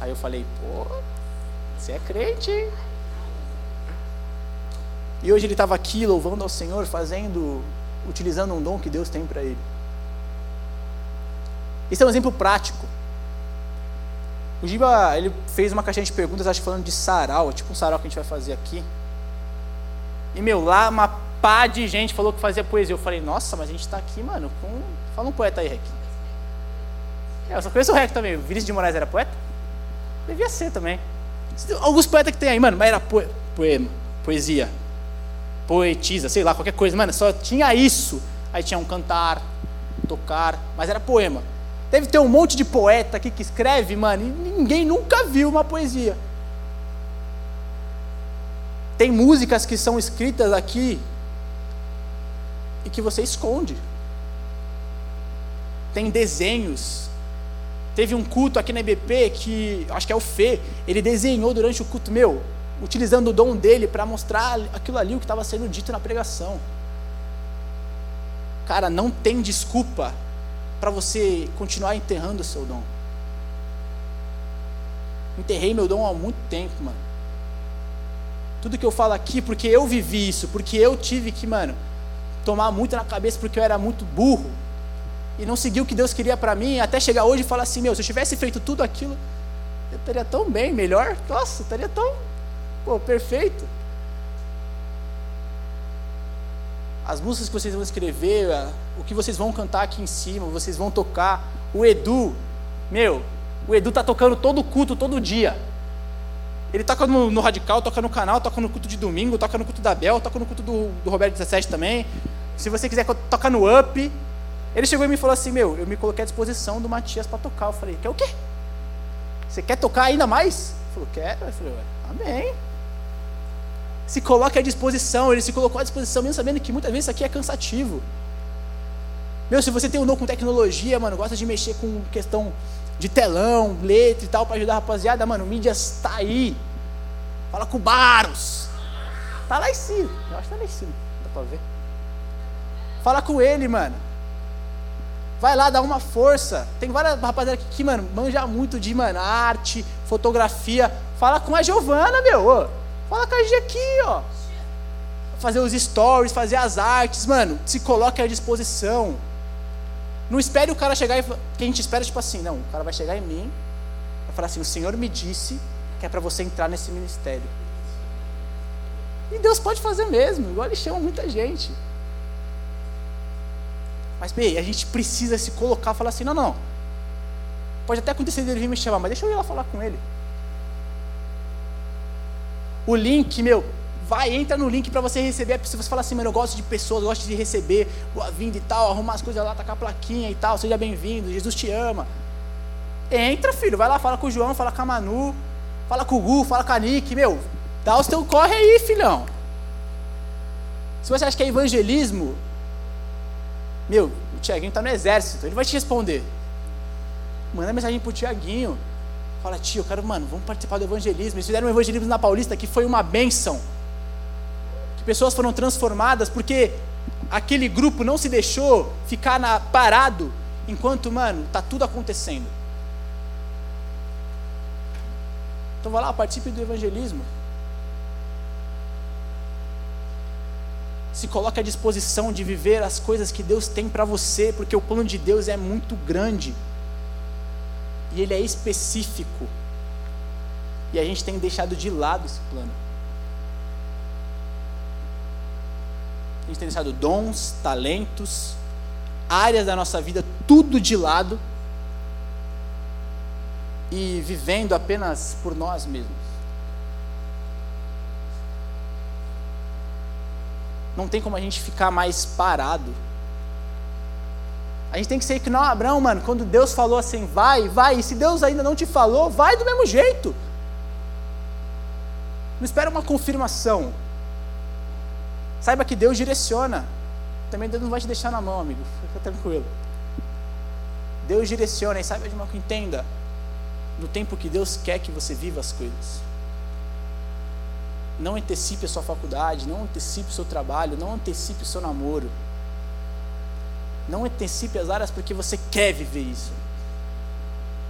Aí eu falei, pô, você é crente, hein? E hoje ele estava aqui louvando ao Senhor, fazendo, utilizando um dom que Deus tem para ele. Esse é um exemplo prático. O Giba, ele fez uma caixinha de perguntas, acho que falando de sarau, tipo um sarau que a gente vai fazer aqui. E, meu, lá uma pá de gente falou que fazia poesia. Eu falei, nossa, mas a gente está aqui, mano, com... Fala um poeta aí, Rec. É, eu só conheço o Rec também. O Vinícius de Moraes era poeta? Devia ser também. Alguns poetas que tem aí, mano, mas era poema, poesia, poetisa, sei lá, qualquer coisa. Mano, só tinha isso. Aí tinha um cantar, tocar, mas era poema. Deve ter um monte de poeta aqui que escreve, mano, e ninguém nunca viu uma poesia. Tem músicas que são escritas aqui e que você esconde. Tem desenhos. Teve um culto aqui na EBP que, acho que é o Fê, ele desenhou durante o culto meu, utilizando o dom dele para mostrar aquilo ali, o que estava sendo dito na pregação. Cara, não tem desculpa para você continuar enterrando o seu dom. Enterrei meu dom há muito tempo, mano. Tudo que eu falo aqui, porque eu vivi isso, porque eu tive que, mano, tomar muito na cabeça porque eu era muito burro e não segui o que Deus queria para mim, até chegar hoje e falar assim: meu, se eu tivesse feito tudo aquilo, eu estaria tão bem, melhor, nossa, estaria tão, pô, perfeito. As músicas que vocês vão escrever, o que vocês vão cantar aqui em cima, vocês vão tocar. O Edu, meu, o Edu tá tocando todo culto, todo dia. Ele toca no, no, Radical, toca no canal, toca no culto de domingo, toca no culto da Bel, toca no culto do, do Roberto 17 também. Se você quiser, toca no Up. Ele chegou e me falou assim: Meu, eu me coloquei à disposição do Matias para tocar. Eu falei: Quer o quê? Você quer tocar ainda mais? Ele falou: Quero. Eu falei: Amém se coloque à disposição, ele se colocou à disposição, mesmo sabendo que muitas vezes isso aqui é cansativo. Meu, se você tem um dom com tecnologia, mano, gosta de mexer com questão de telão, letra e tal, para ajudar a rapaziada, mano, mídias está aí. Fala com o Baros. Tá lá em cima. Eu acho que tá lá em cima. Dá para ver. Fala com ele, mano. Vai lá, dá uma força. Tem várias rapaziada que, mano, manja muito de, mano, arte, fotografia. Fala com a Giovana, meu. Ô. Fala com a gente aqui, ó. Fazer os stories, fazer as artes, mano. Se coloque à disposição. Não espere o cara chegar e. Que a gente espera, tipo assim, não. O cara vai chegar em mim, vai falar assim: o Senhor me disse que é para você entrar nesse ministério. E Deus pode fazer mesmo, igual ele chama muita gente. Mas, bem, a gente precisa se colocar e falar assim: não, não. Pode até acontecer dele vir me chamar, mas deixa eu ir lá falar com ele. O link, meu, vai, entra no link para você receber. Se você fala assim, mano, eu gosto de pessoas, eu gosto de receber, boa-vinda e tal, arrumar as coisas lá, tacar a plaquinha e tal, seja bem-vindo, Jesus te ama. Entra, filho, vai lá, fala com o João, fala com a Manu, fala com o Gu, fala com a Nick, meu, dá os teu corre aí, filhão. Se você acha que é evangelismo, meu, o Tiaguinho está no exército, ele vai te responder. Manda mensagem pro Tiaguinho. Fala, tio, eu quero, mano, vamos participar do evangelismo. Eles fizeram um evangelismo na Paulista que foi uma benção. Que pessoas foram transformadas porque aquele grupo não se deixou ficar na, parado enquanto, mano, tá tudo acontecendo. Então vai lá, participe do evangelismo. Se coloque à disposição de viver as coisas que Deus tem para você, porque o plano de Deus é muito grande. E ele é específico. E a gente tem deixado de lado esse plano. A gente tem deixado dons, talentos, áreas da nossa vida, tudo de lado e vivendo apenas por nós mesmos. Não tem como a gente ficar mais parado. A gente tem que ser que não Abraão, mano. Quando Deus falou assim, vai, vai. E se Deus ainda não te falou, vai do mesmo jeito. Não espera uma confirmação. Saiba que Deus direciona. Também Deus não vai te deixar na mão, amigo. Fica tranquilo. Deus direciona e saiba de uma que entenda no tempo que Deus quer que você viva as coisas. Não antecipe a sua faculdade, não antecipe o seu trabalho, não antecipe o seu namoro. Não antecipe as áreas porque você quer viver isso.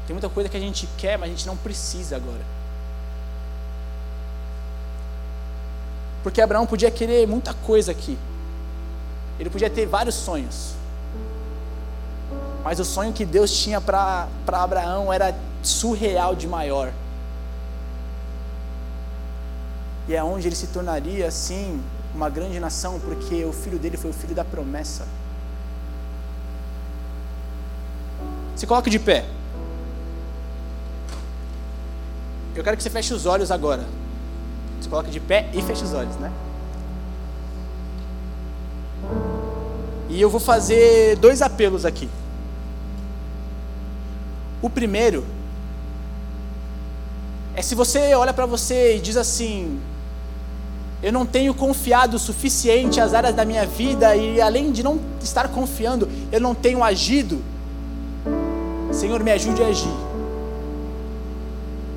Tem muita coisa que a gente quer, mas a gente não precisa agora. Porque Abraão podia querer muita coisa aqui. Ele podia ter vários sonhos. Mas o sonho que Deus tinha para Abraão era surreal de maior. E é onde ele se tornaria, assim, uma grande nação, porque o filho dele foi o filho da promessa. Se coloque de pé. Eu quero que você feche os olhos agora. Se coloque de pé e feche os olhos, né? E eu vou fazer dois apelos aqui. O primeiro é se você olha para você e diz assim: eu não tenho confiado o suficiente às áreas da minha vida e além de não estar confiando, eu não tenho agido. Senhor, me ajude a agir.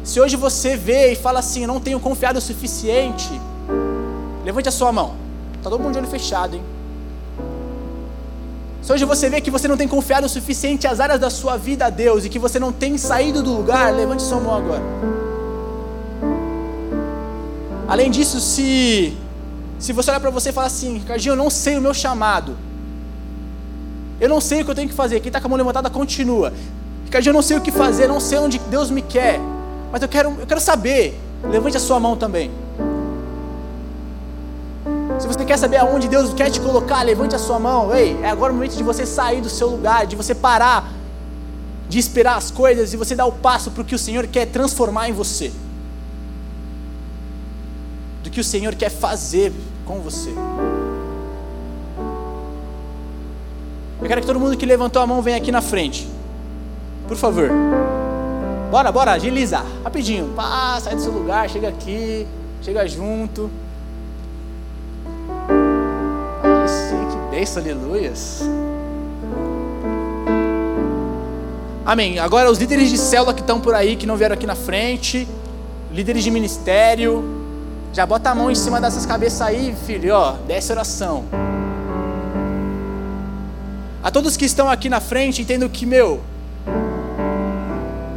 Se hoje você vê e fala assim, não tenho confiado o suficiente, levante a sua mão. Está todo mundo de olho fechado, hein? Se hoje você vê que você não tem confiado o suficiente às áreas da sua vida a Deus e que você não tem saído do lugar, levante sua mão agora. Além disso, se se você olhar para você e falar assim, Ricardinho, eu não sei o meu chamado. Eu não sei o que eu tenho que fazer. Quem está com a mão levantada, continua. Ricardinho, eu não sei o que fazer, não sei onde Deus me quer. Mas eu quero, eu quero saber. Levante a sua mão também. Se você quer saber aonde Deus quer te colocar, levante a sua mão. Ei, é agora o momento de você sair do seu lugar, de você parar de esperar as coisas e você dar o passo para o que o Senhor quer transformar em você do que o Senhor quer fazer com você. Eu quero que todo mundo que levantou a mão venha aqui na frente. Por favor. Bora, bora, agiliza. Rapidinho. Pá, sai do seu lugar, chega aqui, chega junto. Aí que bênção, aleluias. Amém. Agora os líderes de célula que estão por aí, que não vieram aqui na frente, líderes de ministério, já bota a mão em cima dessas cabeças aí, filho, ó, desce oração. A todos que estão aqui na frente, entendo que, meu,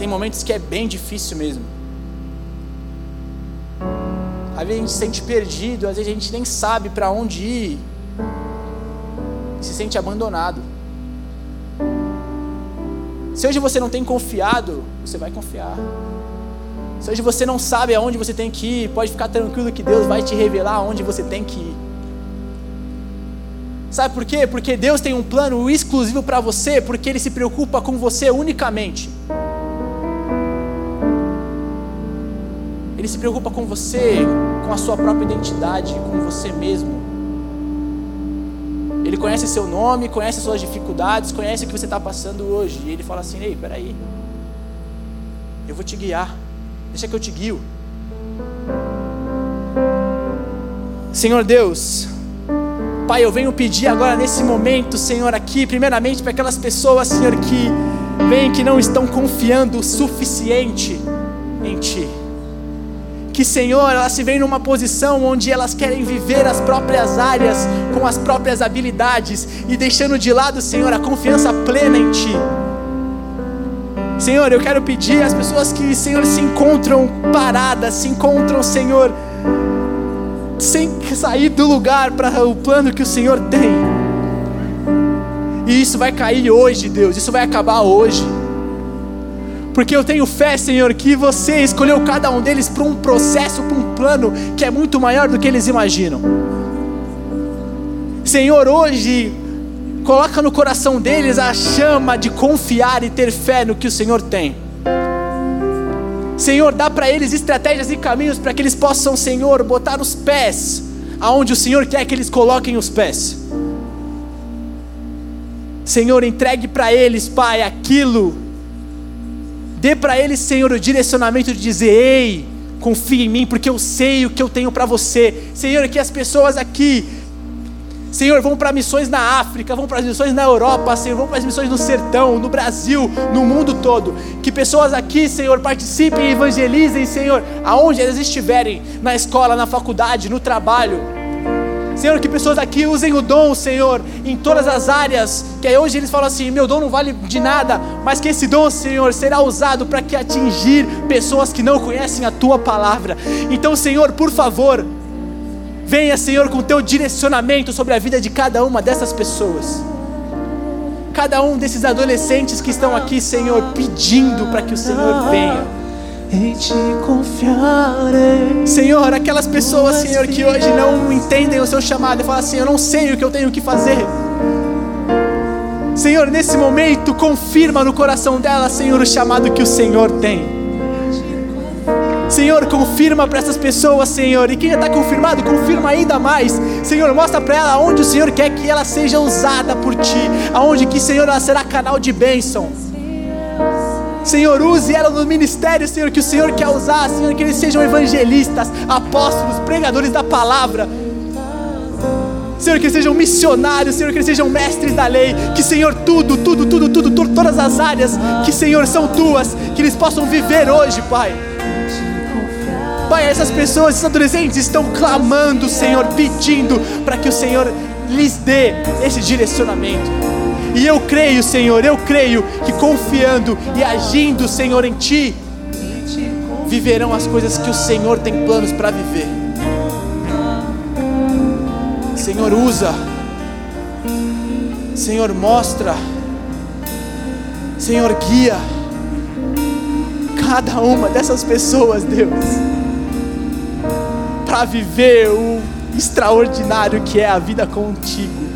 tem momentos que é bem difícil mesmo. Às vezes a gente se sente perdido, às vezes a gente nem sabe para onde ir. Se sente abandonado. Se hoje você não tem confiado, você vai confiar. Se hoje você não sabe aonde você tem que ir, pode ficar tranquilo que Deus vai te revelar aonde você tem que ir. Sabe por quê? Porque Deus tem um plano exclusivo para você, porque Ele se preocupa com você unicamente. Ele se preocupa com você, com a sua própria identidade, com você mesmo. Ele conhece seu nome, conhece as suas dificuldades, conhece o que você está passando hoje. E ele fala assim: Ei, peraí, eu vou te guiar, deixa que eu te guio. Senhor Deus, Pai, eu venho pedir agora nesse momento, Senhor, aqui, primeiramente para aquelas pessoas, Senhor, que vêm que não estão confiando o suficiente em Ti. Que, Senhor, elas se veem numa posição onde elas querem viver as próprias áreas com as próprias habilidades e deixando de lado, Senhor, a confiança plena em Ti. Senhor, eu quero pedir às pessoas que, Senhor, se encontram paradas, se encontram, Senhor, sem sair do lugar para o plano que o Senhor tem. E isso vai cair hoje, Deus, isso vai acabar hoje. Porque eu tenho fé, Senhor, que você escolheu cada um deles para um processo, para um plano que é muito maior do que eles imaginam. Senhor, hoje coloca no coração deles a chama de confiar e ter fé no que o Senhor tem. Senhor, dá para eles estratégias e caminhos para que eles possam, Senhor, botar os pés aonde o Senhor quer que eles coloquem os pés. Senhor, entregue para eles, Pai, aquilo. Dê para eles, Senhor, o direcionamento de dizer: Ei, confia em mim, porque eu sei o que eu tenho para você. Senhor, que as pessoas aqui Senhor, vão para missões na África, vão para missões na Europa, Senhor, vão para as missões no sertão, no Brasil, no mundo todo. Que pessoas aqui, Senhor, participem e evangelizem, Senhor, aonde elas estiverem, na escola, na faculdade, no trabalho. Senhor, que pessoas aqui usem o dom, Senhor, em todas as áreas, que hoje eles falam assim: meu dom não vale de nada, mas que esse dom, Senhor, será usado para que atingir pessoas que não conhecem a tua palavra. Então, Senhor, por favor, Venha, Senhor, com o teu direcionamento sobre a vida de cada uma dessas pessoas. Cada um desses adolescentes que estão aqui, Senhor, pedindo para que o Senhor venha. Em ti confiarei. Senhor, aquelas pessoas, Senhor, que hoje não entendem o seu chamado e falam assim: Eu não sei o que eu tenho que fazer. Senhor, nesse momento, confirma no coração dela, Senhor, o chamado que o Senhor tem. Senhor, confirma para essas pessoas, Senhor. E quem já está confirmado, confirma ainda mais. Senhor, mostra para ela onde o Senhor quer que ela seja usada por Ti. Aonde que, Senhor, ela será canal de bênção. Senhor, use ela no ministério, Senhor, que o Senhor quer usar, Senhor, que eles sejam evangelistas, apóstolos, pregadores da palavra. Senhor, que eles sejam missionários, Senhor, que eles sejam mestres da lei, que, Senhor, tudo, tudo, tudo, tudo, tudo todas as áreas que, Senhor, são tuas, que eles possam viver hoje, Pai. Pai, essas pessoas, esses adolescentes estão clamando, Senhor, pedindo para que o Senhor lhes dê esse direcionamento. E eu creio, Senhor, eu creio que confiando e agindo, Senhor, em Ti, viverão as coisas que o Senhor tem planos para viver. Senhor, usa. Senhor, mostra. Senhor, guia cada uma dessas pessoas, Deus para viver o extraordinário que é a vida contigo.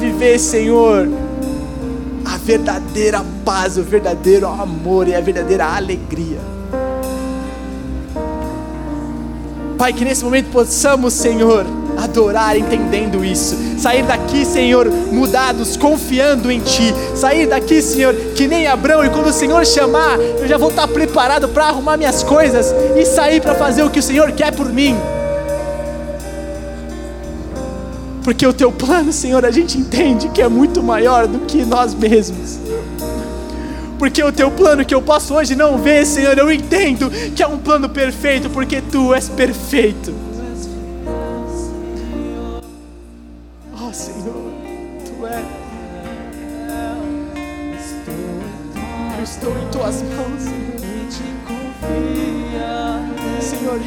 Viver, Senhor, a verdadeira paz, o verdadeiro amor e a verdadeira alegria. Pai, que nesse momento possamos, Senhor, adorar entendendo isso. Sair daqui, Senhor, mudados, confiando em Ti. Sair daqui, Senhor, que nem Abraão, e quando o Senhor chamar, eu já vou estar preparado para arrumar minhas coisas e sair para fazer o que o Senhor quer por mim. Porque o Teu plano, Senhor, a gente entende que é muito maior do que nós mesmos porque o teu plano que eu posso hoje não ver, Senhor, eu entendo que é um plano perfeito, porque tu és perfeito.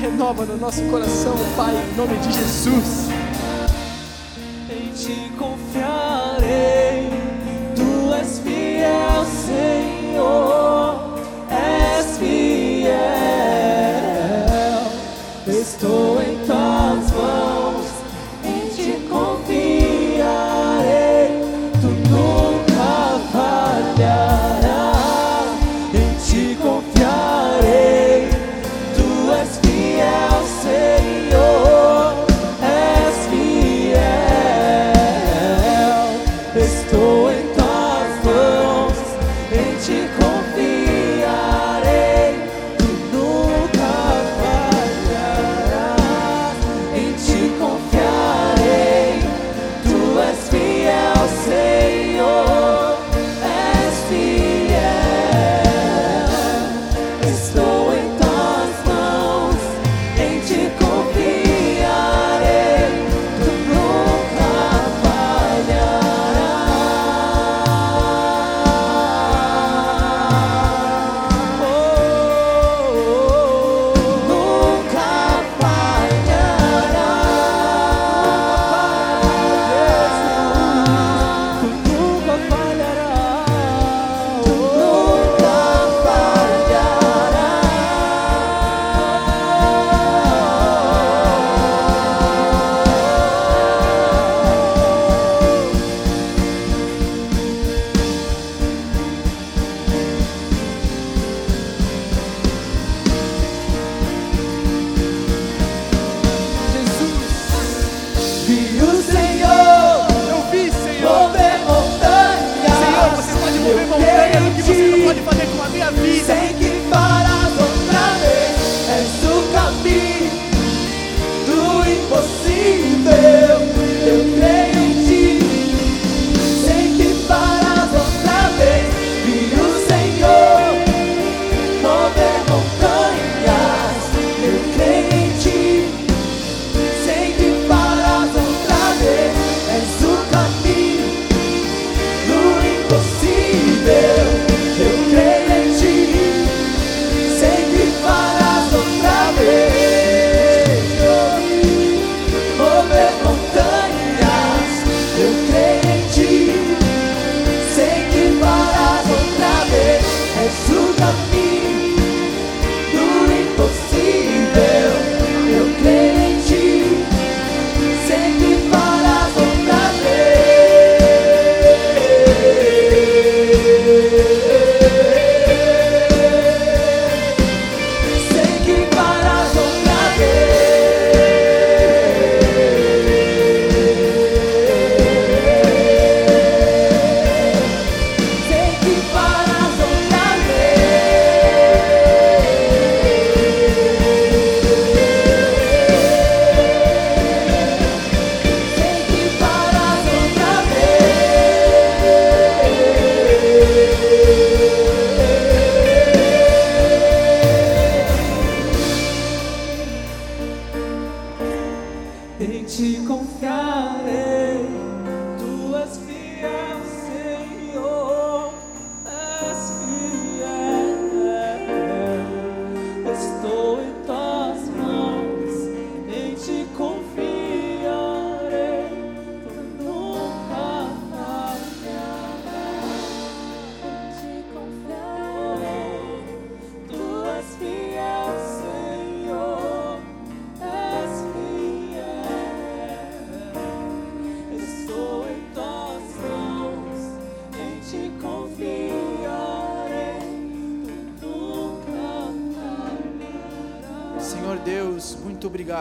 renova no nosso coração, Pai, em nome de Jesus.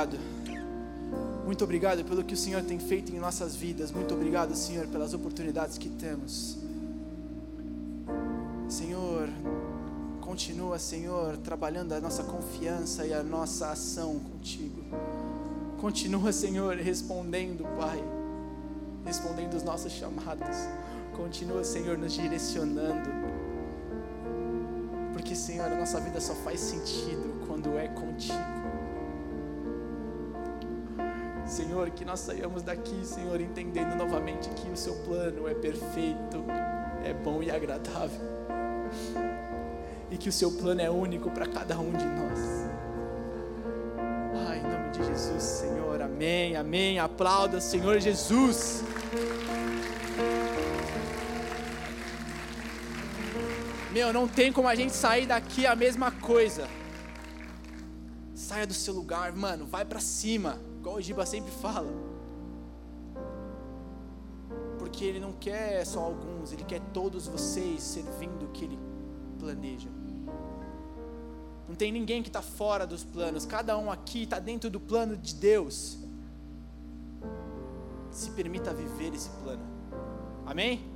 Obrigado. Muito obrigado pelo que o Senhor tem feito em nossas vidas. Muito obrigado, Senhor, pelas oportunidades que temos. Senhor, continua, Senhor, trabalhando a nossa confiança e a nossa ação contigo. Continua, Senhor, respondendo, Pai, respondendo os nossos chamados. Continua, Senhor, nos direcionando. Porque, Senhor, a nossa vida só faz sentido quando é contigo. Senhor, que nós saiamos daqui, Senhor, entendendo novamente que o seu plano é perfeito, é bom e agradável. E que o seu plano é único para cada um de nós. Ai, em nome de Jesus, Senhor, amém, amém. Aplauda, Senhor Jesus. Meu, não tem como a gente sair daqui a mesma coisa. Saia do seu lugar, mano, vai pra cima, igual o Giba sempre fala. Porque ele não quer só alguns, ele quer todos vocês servindo o que ele planeja. Não tem ninguém que está fora dos planos, cada um aqui está dentro do plano de Deus. Se permita viver esse plano. Amém?